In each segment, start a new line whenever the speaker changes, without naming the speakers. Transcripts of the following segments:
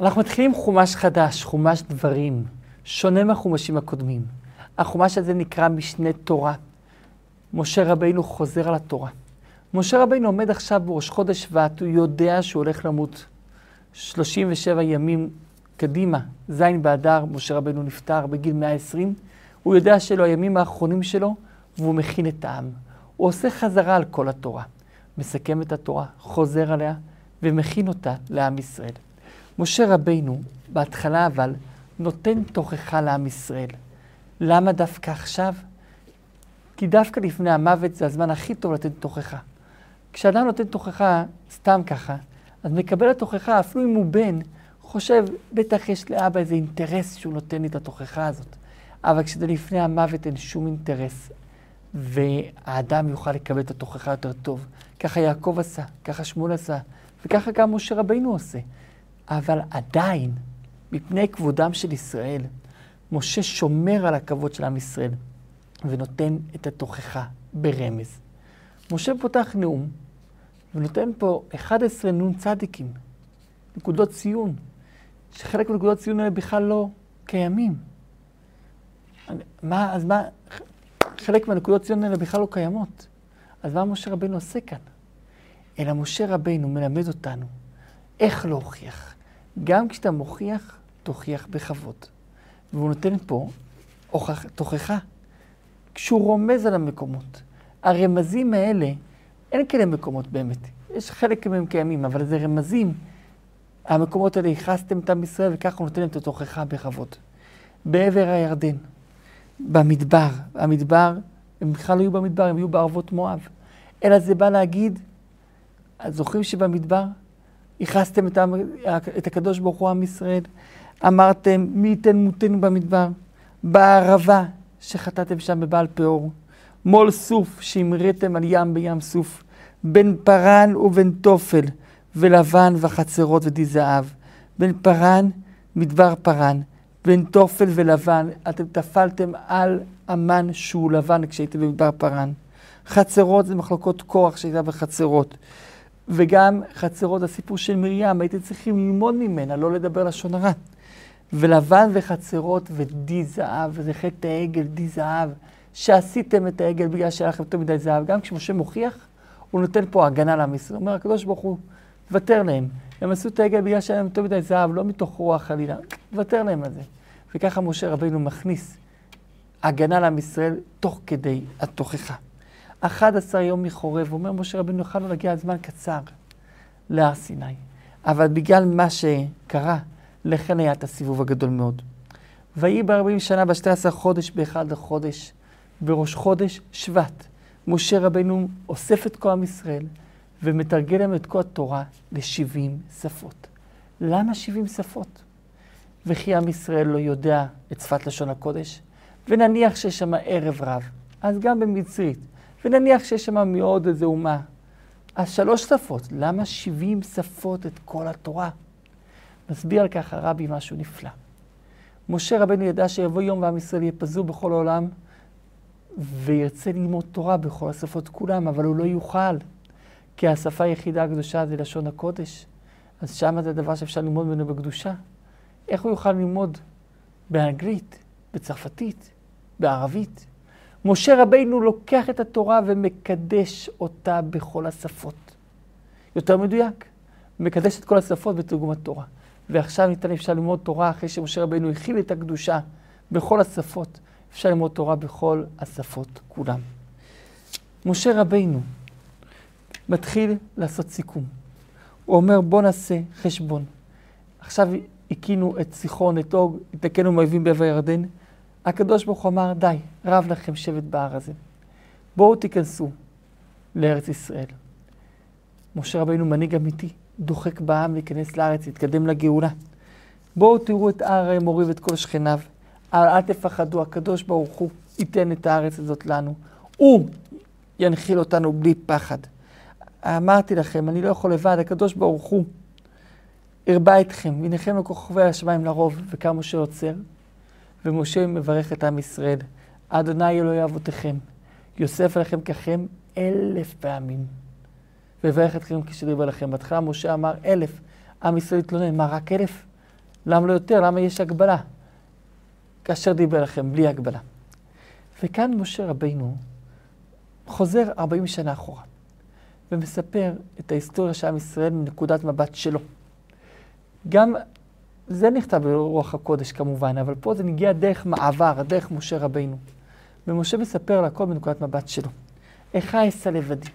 אנחנו מתחילים חומש חדש, חומש דברים, שונה מהחומשים הקודמים. החומש הזה נקרא משנה תורה. משה רבינו חוזר על התורה. משה רבינו עומד עכשיו בראש חודש שבט, הוא יודע שהוא הולך למות 37 ימים קדימה, ז' באדר, משה רבינו נפטר בגיל 120. הוא יודע שאלו הימים האחרונים שלו, והוא מכין את העם. הוא עושה חזרה על כל התורה, מסכם את התורה, חוזר עליה, ומכין אותה לעם ישראל. משה רבינו, בהתחלה אבל, נותן תוכחה לעם ישראל. למה דווקא עכשיו? כי דווקא לפני המוות זה הזמן הכי טוב לתת תוכחה. כשאדם נותן תוכחה סתם ככה, אז מקבל התוכחה, אפילו אם הוא בן, חושב, בטח יש לאבא איזה אינטרס שהוא נותן לי את התוכחה הזאת. אבל כשזה לפני המוות אין שום אינטרס, והאדם יוכל לקבל את התוכחה יותר טוב. ככה יעקב עשה, ככה שמואל עשה, וככה גם משה רבינו עושה. אבל עדיין, מפני כבודם של ישראל, משה שומר על הכבוד של עם ישראל ונותן את התוכחה ברמז. משה פותח נאום ונותן פה 11 נ"צ, נקודות ציון, שחלק מנקודות ציון האלה בכלל לא קיימים. מה, אז מה, חלק מהנקודות ציון האלה בכלל לא קיימות. אז מה משה רבינו עושה כאן? אלא משה רבינו מלמד אותנו איך להוכיח. גם כשאתה מוכיח, תוכיח בכבוד. והוא נותן פה הוכח, תוכחה. כשהוא רומז על המקומות. הרמזים האלה, אין כאלה מקומות באמת. יש חלק מהם קיימים, אבל זה רמזים. המקומות האלה, ייחסתם את עם ישראל, וככה הוא נותן להם את התוכחה בכבוד. בעבר הירדן, במדבר, המדבר, הם בכלל לא היו במדבר, הם היו בערבות מואב. אלא זה בא להגיד, זוכרים שבמדבר ייחסתם את, את הקדוש ברוך הוא עם ישראל, אמרתם מי ייתן מותנו במדבר, בערבה שחטאתם שם בבעל פאור, מול סוף שהמריתם על ים בים סוף, בין פרן ובין תופל, ולבן וחצרות ודי זהב, בין פרן מדבר פרן, בין תופל ולבן, אתם טפלתם על המן שהוא לבן כשהייתם במדבר פרן. חצרות זה מחלוקות כוח שהייתה בחצרות. וגם חצרות, הסיפור של מרים, הייתם צריכים ללמוד ממנה, לא לדבר לשון הרע. ולבן וחצרות ודי זהב, וזה חטא העגל, די זהב, שעשיתם את העגל בגלל שהיה לכם יותר מדי זהב. גם כשמשה מוכיח, הוא נותן פה הגנה לעם ישראל. אומר, הקדוש ברוך הוא, תוותר להם. הם עשו את העגל בגלל שהיה להם יותר מדי זהב, לא מתוך רוח חלילה, תוותר להם על זה. וככה משה רבינו מכניס הגנה לעם ישראל תוך כדי התוכחה. 11 יום מחורב, אומר משה רבינו, יכולנו להגיע זמן קצר להר סיני. אבל בגלל מה שקרה, לכן היה את הסיבוב הגדול מאוד. ויהי בארבעים שנה, בשתי עשר חודש, באחד החודש, בראש חודש שבט, משה רבינו אוסף את כל עם ישראל ומתרגל להם את כל התורה לשבעים שפות. למה שבעים שפות? וכי עם ישראל לא יודע את שפת לשון הקודש, ונניח שיש שם ערב רב, אז גם במצרית, ונניח שיש שם מעוד איזה אומה. אז שלוש שפות, למה שבעים שפות את כל התורה? מסביר על כך הרבי משהו נפלא. משה רבנו ידע שיבוא יום ועם ישראל יפזו בכל העולם וירצה ללמוד תורה בכל השפות כולם, אבל הוא לא יוכל, כי השפה היחידה הקדושה זה לשון הקודש. אז שמה זה דבר שאפשר ללמוד ממנו בקדושה. איך הוא יוכל ללמוד באנגלית, בצרפתית, בערבית? משה רבינו לוקח את התורה ומקדש אותה בכל השפות. יותר מדויק, מקדש את כל השפות בתרגום התורה. ועכשיו ניתן אפשר ללמוד תורה אחרי שמשה רבינו הכיל את הקדושה בכל השפות. אפשר ללמוד תורה בכל השפות כולם. משה רבינו מתחיל לעשות סיכום. הוא אומר, בוא נעשה חשבון. עכשיו הקינו את סיחון, את אוג, התנקנו מאויבים בעבר הירדן. הקדוש ברוך הוא אמר, די, רב לכם שבט בהר הזה. בואו תיכנסו לארץ ישראל. משה רבינו מנהיג אמיתי, דוחק בעם להיכנס לארץ, להתקדם לגאולה. בואו תראו את הר האמורי ואת כל שכניו. אל, תפחדו, הקדוש ברוך הוא ייתן את הארץ הזאת לנו. הוא ינחיל אותנו בלי פחד. אמרתי לכם, אני לא יכול לבד, הקדוש ברוך הוא הרבה אתכם, הנחם לכוכבי השמיים לרוב, וכמה משה עוצר, ומשה מברך את עם ישראל, אדוני אלוהי אבותיכם, יוסף עליכם ככם אלף פעמים, ויברך אתכם כשדיבר לכם. בהתחלה משה אמר אלף, עם ישראל התלונן, מה רק אלף? למה לא יותר? למה יש הגבלה? כאשר דיבר לכם, בלי הגבלה. וכאן משה רבינו חוזר 40 שנה אחורה, ומספר את ההיסטוריה של עם ישראל מנקודת מבט שלו. גם זה נכתב ברוח הקודש כמובן, אבל פה זה מגיע דרך מעבר, דרך משה רבינו. ומשה מספר לה הכל מנקודת מבט שלו. איכה אשא לבדי.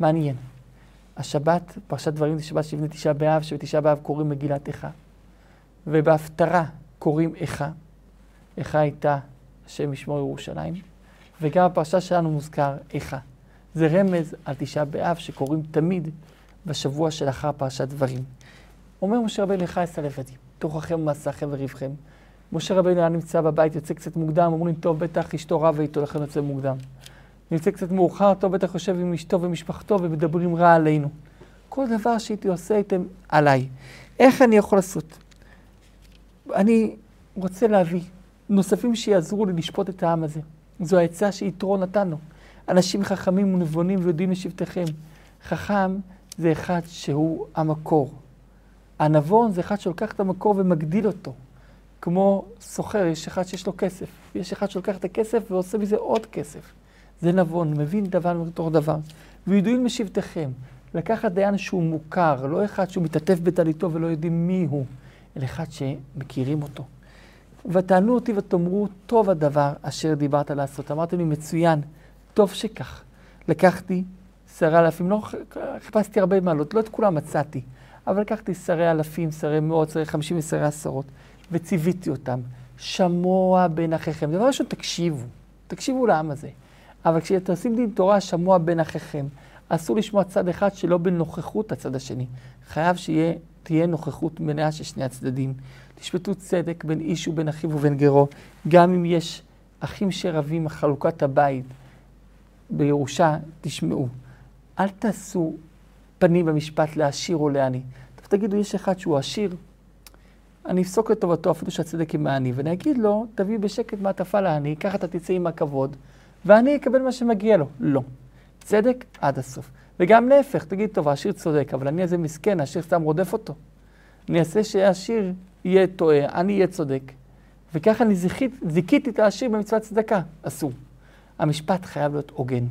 מעניין. השבת, פרשת דברים זה שבת שבני תשעה באב, שבתשעה באב קוראים מגילת איכה. ובהפטרה קוראים איכה. איכה הייתה השם ישמור ירושלים. וגם הפרשה שלנו מוזכר איכה. זה רמז על תשעה באב שקוראים תמיד בשבוע שלאחר פרשת דברים. אומר משה רבינו, איכה אשא לבדי. תוככם ומעשיכם וריבכם. משה רבינו היה נמצא בבית, יוצא קצת מוקדם, אומרים, טוב, בטח אשתו רבה איתו, לכן יוצא מוקדם. יוצא קצת מאוחר, טוב, בטח יושב עם אשתו ומשפחתו ומדברים רע עלינו. כל דבר שהייתי עושה הייתם עליי. איך אני יכול לעשות? אני רוצה להביא נוספים שיעזרו לי לשפוט את העם הזה. זו העצה שיתרו נתן לו. אנשים חכמים ונבונים ויודעים לשבטיכם. חכם זה אחד שהוא המקור. הנבון זה אחד שלוקח את המקור ומגדיל אותו. כמו סוחר, יש אחד שיש לו כסף. יש אחד שלוקח את הכסף ועושה מזה עוד כסף. זה נבון, מבין דבר מתוך דבר. וידועים משבטיכם. לקחת דיין שהוא מוכר, לא אחד שהוא מתעטף בטליתו ולא יודעים מי הוא, אלא אחד שמכירים אותו. ותענו אותי ותאמרו, טוב הדבר אשר דיברת לעשות. אמרתם לי, מצוין, טוב שכך. לקחתי שרי אלפים, לא חיפשתי הרבה מעלות, לא את כולם מצאתי, אבל לקחתי שרי אלפים, שרי מאות, שרי חמישים ושרי עשרות, וציוויתי אותם. שמוע בין אחיכם. דבר ראשון, תקשיבו, תקשיבו לעם הזה. אבל כשאתם עושים דין תורה, שמוע בין אחיכם. אסור לשמוע צד אחד שלא בנוכחות הצד השני. חייב שתהיה נוכחות מלאה של שני הצדדים. תשפטו צדק בין איש ובין אחיו ובין גרו. גם אם יש אחים שרבים חלוקת הבית בירושה, תשמעו. אל תעשו פנים במשפט לעשיר או לעני. תגידו, יש אחד שהוא עשיר, אני אפסוק לטובתו אפילו שהצדק עם העני, ואני אגיד לו, תביא בשקט מעטפה לעני, ככה אתה תצא עם הכבוד, ואני אקבל מה שמגיע לו. לא. צדק עד הסוף. וגם להפך, תגיד, טוב, העשיר צודק, אבל אני איזה מסכן, העשיר סתם רודף אותו. אני אעשה שהעשיר יהיה טועה, אני אהיה צודק. וככה אני זיכית, זיכיתי את העשיר במצוות צדקה. אסור. המשפט חייב להיות הוגן.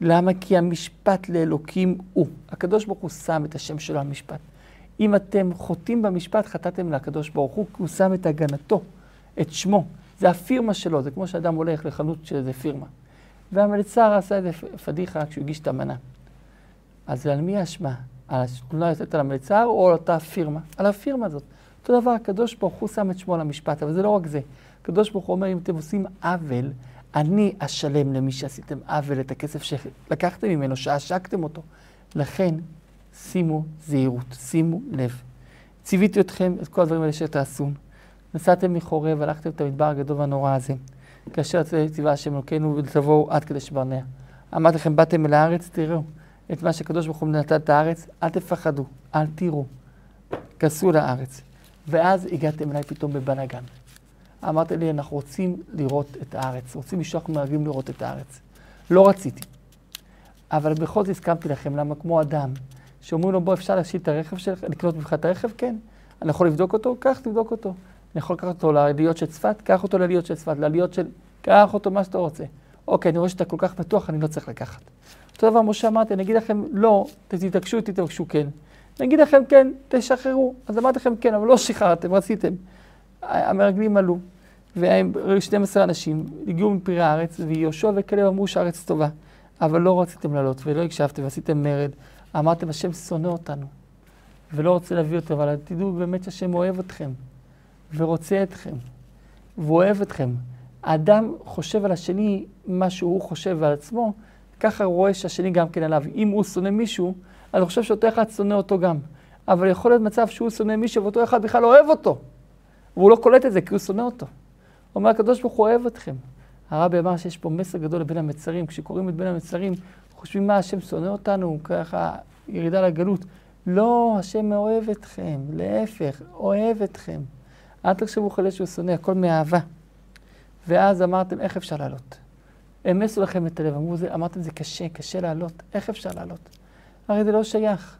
למה? כי המשפט לאלוקים הוא. הקדוש ברוך הוא שם את השם שלו על משפט. אם אתם חוטאים במשפט, חטאתם לקדוש ברוך הוא, הוא שם את הגנתו, את שמו. זה הפירמה שלו, זה כמו שאדם הולך לחנות שזה פירמה. והמלצר עשה איזה פדיחה כשהוא הגיש את המנה. אז על מי האשמה? על התלונה יוצאת על המלצר או על אותה פירמה? על הפירמה הזאת. אותו דבר, הקדוש ברוך הוא שם את שמו על המשפט, אבל זה לא רק זה. הקדוש ברוך הוא אומר, אם אתם עושים עוול, אני אשלם למי שעשיתם עוול את הכסף שלקחתם ממנו, שעשקתם אותו. לכן, שימו זהירות, שימו לב. ציוויתי אתכם את כל הדברים האלה שתעשו. נסעתם מחורב, הלכתם את המדבר הגדול והנורא הזה. כאשר ציווה השם אלוקינו ותבואו עד כדי שברנע. אמרתי לכם, באתם אל הארץ, תראו את מה שהקדוש ברוך הוא נתן את הארץ, אל תפחדו, אל תראו. כנסו לארץ. ואז הגעתם אליי פתאום בבלאגן. אמרתם לי, אנחנו רוצים לראות את הארץ, רוצים לשלוח מרגלים לראות את הארץ. לא רציתי. אבל בכל זאת הסכמתי לכם, למה כמו אדם, שאומרים לו, בוא, אפשר להשאיל את הרכב שלך, לקנות ממך את הרכב? כן. אני יכול לבדוק אותו? קח, תבדוק אותו. אני יכול לקחת אותו לעליות של צפת? קח אותו לעליות של צפת, לעליות של... קח אותו מה שאתה רוצה. אוקיי, אני רואה שאתה כל כך בטוח, אני לא צריך לקחת. אותו דבר משה אמרתי, אני אגיד לכם לא, תתעקשו, תתעקשו כן. אני אגיד לכם כן, תשחררו. אז אמרתי לכם כן, אבל לא שחררתם, רציתם. המרגלים עלו, והם 12 אנשים, הגיעו מפרי הארץ, ויהושע וכלב אמרו שהארץ טובה. אבל לא רציתם לעלות, ולא הקשבתם, ועשיתם מרד. אמרתם, השם שונא אותנו, ולא רוצה להביא אותו, אבל תדעו באמת שהשם אוהב אתכם. ורוצה אתכם, ואוהב אתכם. האדם חושב על השני מה שהוא חושב על עצמו, ככה הוא רואה שהשני גם כן עליו. אם הוא שונא מישהו, אז הוא חושב שאותו אחד שונא אותו גם. אבל יכול להיות מצב שהוא שונא מישהו ואותו אחד בכלל אוהב אותו. והוא לא קולט את זה כי הוא שונא אותו. הוא אומר, הקדוש ברוך הוא אוהב אתכם. הרבי אמר שיש פה מסר גדול לבין המצרים. כשקוראים את בין המצרים, חושבים מה, השם שונא אותנו, ככה ירידה לגלות. לא, השם אוהב אתכם, להפך, אוהב אתכם. אל תחשבו חלק שהוא שונא, הכל מאהבה. ואז אמרתם, איך אפשר לעלות? המסו לכם את הלב, אמרו, זה, אמרתם, זה קשה, קשה לעלות, איך אפשר לעלות? הרי זה לא שייך.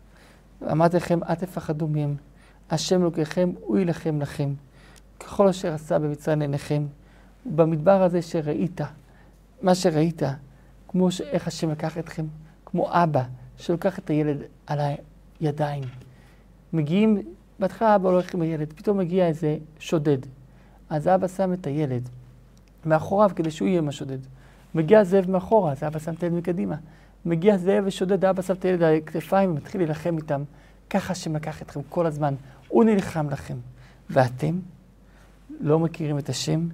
אמרתי לכם, אל תפחדו מהם. השם אלוקיכם, הוא יילחם לכם. ככל אשר עשה במצרים עיניכם. במדבר הזה שראית, מה שראית, כמו ש... איך השם לקח אתכם, כמו אבא שלוקח את הילד על הידיים. מגיעים, בהתחלה אבא הולך עם הילד, פתאום מגיע איזה שודד. אז אבא שם את הילד מאחוריו כדי שהוא יהיה עם השודד. מגיע זאב מאחורה, אז אבא שם את הילד מקדימה. מגיע זאב ושודד, אבא שם את הילד על הכתפיים ומתחיל להילחם איתם. ככה השם לקח אתכם כל הזמן, הוא נלחם לכם. ואתם לא מכירים את השם,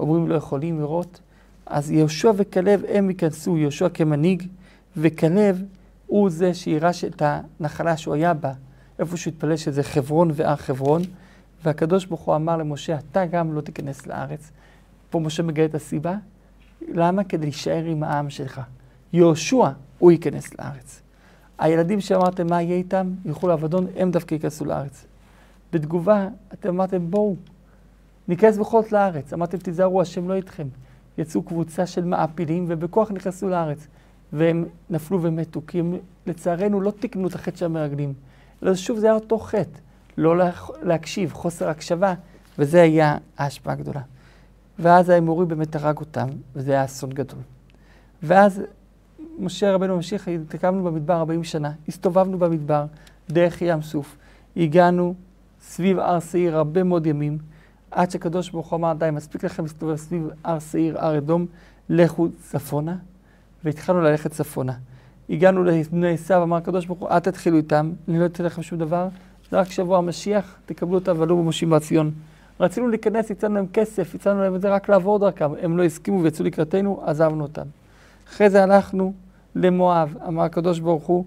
אומרים לא יכולים לראות, אז יהושע וכלב הם ייכנסו, יהושע כמנהיג, וכלב הוא זה שירש את הנחלה שהוא היה בה, איפה שהוא התפלל שזה חברון והר חברון, והקדוש ברוך הוא אמר למשה, אתה גם לא תיכנס לארץ. פה משה מגלה את הסיבה, למה? כדי להישאר עם העם שלך. יהושע, הוא ייכנס לארץ. הילדים שאמרתם מה יהיה איתם, ילכו לאבדון, הם דווקא ייכנסו לארץ. בתגובה, אתם אמרתם, בואו, ניכנס בכל זאת לארץ. אמרתם, תיזהרו, השם לא איתכם. יצאו קבוצה של מעפילים, ובכוח נכנסו לארץ. והם נפלו ומתו, כי הם לצערנו לא תיקנו את החטא של המרגלים. אלא שוב, זה היה אותו חטא. לא להקשיב, חוסר הקשבה, וזה היה ההשפעה הגדולה. ואז האמורי באמת הרג אותם, וזה היה אסון גדול. ואז משה רבנו ממשיך, התקמנו במדבר 40 שנה, הסתובבנו במדבר דרך ים סוף, הגענו סביב הר שעיר הרבה מאוד ימים, עד שקדוש ברוך הוא אמר, די, מספיק לכם להסתובב סביב הר שעיר, הר אדום, לכו צפונה, והתחלנו ללכת צפונה. הגענו לבני עשיו, אמר הקדוש ברוך הוא, אל תתחילו איתם, אני לא אתן לכם שום דבר, זה רק שבוע המשיח, תקבלו אותם ועלו במושים מהציון. רצינו להיכנס, הצענו להם כסף, הצענו להם את זה רק לעבור דרכם, הם לא הסכימו ויצאו לקראתנו, עזבנו אותם. אחרי זה הלכנו למואב, אמר הקדוש ברוך הוא,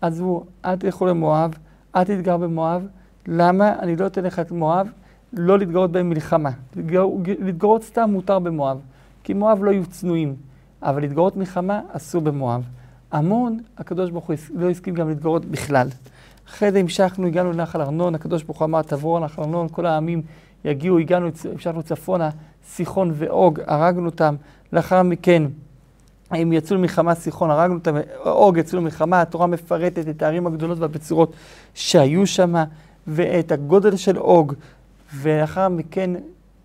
עזבו, אל תלכו למואב, אל תתגר במואב, למה אני לא אתן לך את מואב? לא להתגרות בהם מלחמה. להתגרות סתם מותר במואב, כי מואב לא יהיו צנועים, אבל להתגרות מלחמה אסור במואב. עמון, הקדוש ברוך הוא לא הסכים גם להתגרות בכלל. אחרי זה המשכנו, הגענו לנחל ארנון, הקדוש ברוך הוא אמר, תבואו לנחל ארנון, כל העמים יגיעו, הגענו, המשכנו צפונה, סיחון ואוג, הרגנו אותם. לאחר מכן, הם יצאו למלחמה סיחון, הרגנו אותם, אוג יצאו למלחמה, התורה מפרטת את הערים הגדולות והבצורות שהיו שם, ואת הגודל של אוג, ולאחר מכן,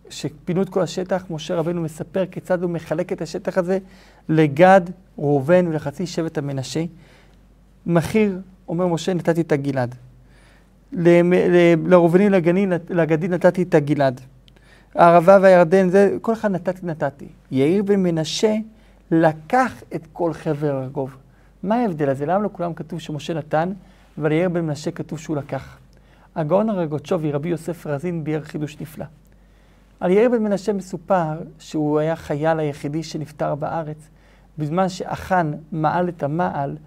שפינו את כל השטח, משה רבנו מספר כיצד הוא מחלק את השטח הזה לגד, ראובן ולחצי שבט המנשה. מחיר, אומר משה, נתתי את הגלעד. לראובני לגדי נתתי את הגלעד. הערבה והירדן, זה, כל אחד נתתי, נתתי. יאיר בן מנשה לקח את כל חבר ארגוב. מה ההבדל הזה? למה לא כולם כתוב שמשה נתן, אבל יאיר בן מנשה כתוב שהוא לקח? הגאון הרגוצ'ובי, רבי יוסף רזין, ביאר חידוש נפלא. על יאיר בן מנשה מסופר שהוא היה חייל היחידי שנפטר בארץ. בזמן שאחן מעל את המעל,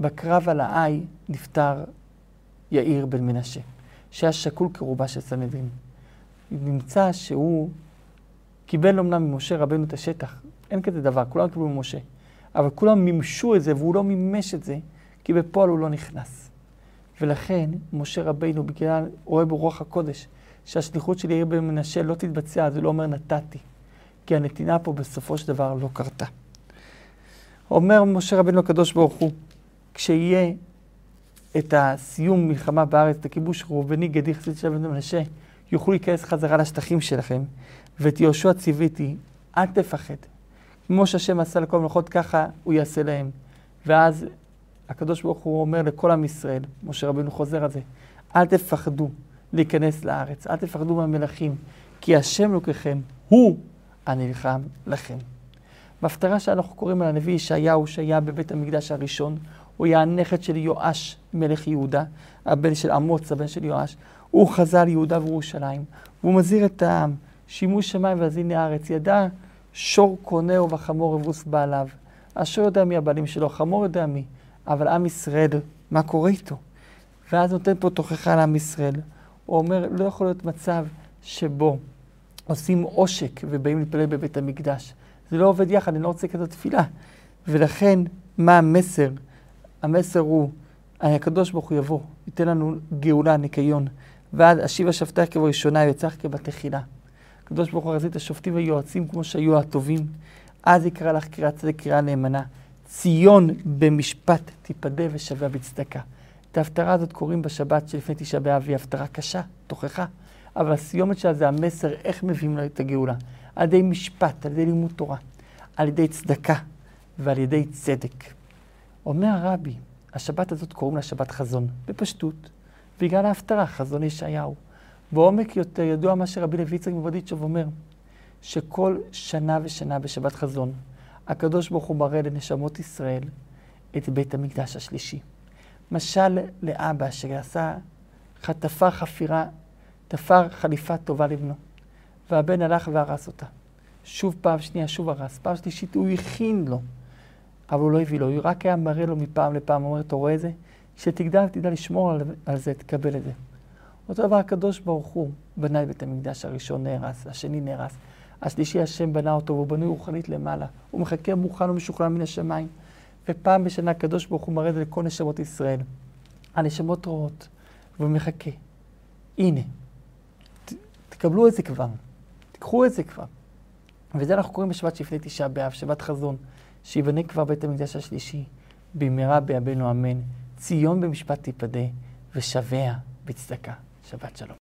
בקרב על האי נפטר יאיר בן מנשה, שהיה שקול כרובה של סנהדרין. נמצא שהוא קיבל אמנם ממשה רבנו את השטח, אין כזה דבר, כולם קיבלו ממשה, אבל כולם מימשו את זה והוא לא מימש את זה, כי בפועל הוא לא נכנס. ולכן משה רבינו, בגלל, רואה ברוח הקודש, שהשליחות של יאיר בן מנשה לא תתבצע, אז הוא לא אומר נתתי. כי הנתינה פה בסופו של דבר לא קרתה. אומר משה רבינו הקדוש ברוך הוא, כשיהיה את הסיום מלחמה בארץ, את הכיבוש ראובני, גדי, חסיד של בן מנשה, יוכלו להיכנס חזרה לשטחים שלכם, ואת יהושע ציוויתי, אל תפחד. כמו שהשם עשה לכל מלאכות, ככה הוא יעשה להם. ואז הקדוש ברוך הוא אומר לכל עם ישראל, משה רבינו חוזר על זה, אל תפחדו להיכנס לארץ, אל תפחדו מהמלכים, כי השם לוקחם, הוא הנלחם לכם. בהפטרה שאנחנו קוראים על הנביא ישעיהו, שהיה בבית המקדש הראשון, הוא היה הנכד של יואש, מלך יהודה, הבן של אמוץ, הבן של יואש. הוא חזה על יהודה וירושלים, והוא מזהיר את העם, שימוש שמיים ואזיני הארץ, ידע שור קונהו וחמור אבוס בעליו. השור יודע מי הבעלים שלו, חמור יודע מי. אבל עם ישראל, מה קורה איתו? ואז נותן פה תוכחה לעם ישראל. הוא אומר, לא יכול להיות מצב שבו עושים עושק ובאים להתפלל בבית המקדש. זה לא עובד יחד, אני לא רוצה כזאת תפילה. ולכן, מה המסר? המסר הוא, הקדוש ברוך הוא יבוא, ייתן לנו גאולה, ניקיון, ועד אשיבה שבתך כבראשונה, יוצאך כבתחילה. הקדוש ברוך הוא רזית השופטים והיועצים כמו שהיו הטובים, אז יקרא לך קריאת צדק, קריאה נאמנה. ציון במשפט תיפדה ושווה בצדקה. את ההפטרה הזאת קוראים בשבת שלפני תשעה באב, היא הפטרה קשה, תוכחה, אבל הסיומת שלה זה המסר איך מביאים את הגאולה. על ידי משפט, על ידי לימוד תורה, על ידי צדקה ועל ידי צדק. אומר הרבי, השבת הזאת קוראים לה שבת חזון, בפשטות, בגלל ההפטרה, חזון ישעיהו. בעומק יותר ידוע מה שרבי לוי יצחק מבודיצ'וב אומר, שכל שנה ושנה בשבת חזון, הקדוש ברוך הוא מראה לנשמות ישראל את בית המקדש השלישי. משל לאבא שעשה, תפר חפירה, תפר חליפה טובה לבנו, והבן הלך והרס אותה. שוב פעם שנייה, שוב הרס. פעם שלישית הוא הכין לו, אבל הוא לא הביא לו, הוא רק היה מראה לו מפעם לפעם, הוא אומר, אתה רואה את זה? כשתגדל, תדע לשמור על, על זה, תקבל את זה. אותו דבר הקדוש ברוך הוא בנה את בית המקדש הראשון נהרס, השני נהרס, השלישי השם בנה אותו והוא בנוי רוחנית למעלה. הוא מחכה מוכן ומשוכלל מן השמיים. ופעם בשנה הקדוש ברוך הוא מראה את זה לכל נשמות ישראל. הנשמות רואות, והוא מחכה. הנה, ת, תקבלו את זה כבר, תיקחו את זה כבר. וזה אנחנו קוראים בשבת שלפני תשעה באב, שבת חזון, שיבנה כבר בית המקדש השלישי, במהרה בימינו אמן. ציון במשפט תיפדה, ושביה בצדקה. שבת שלום.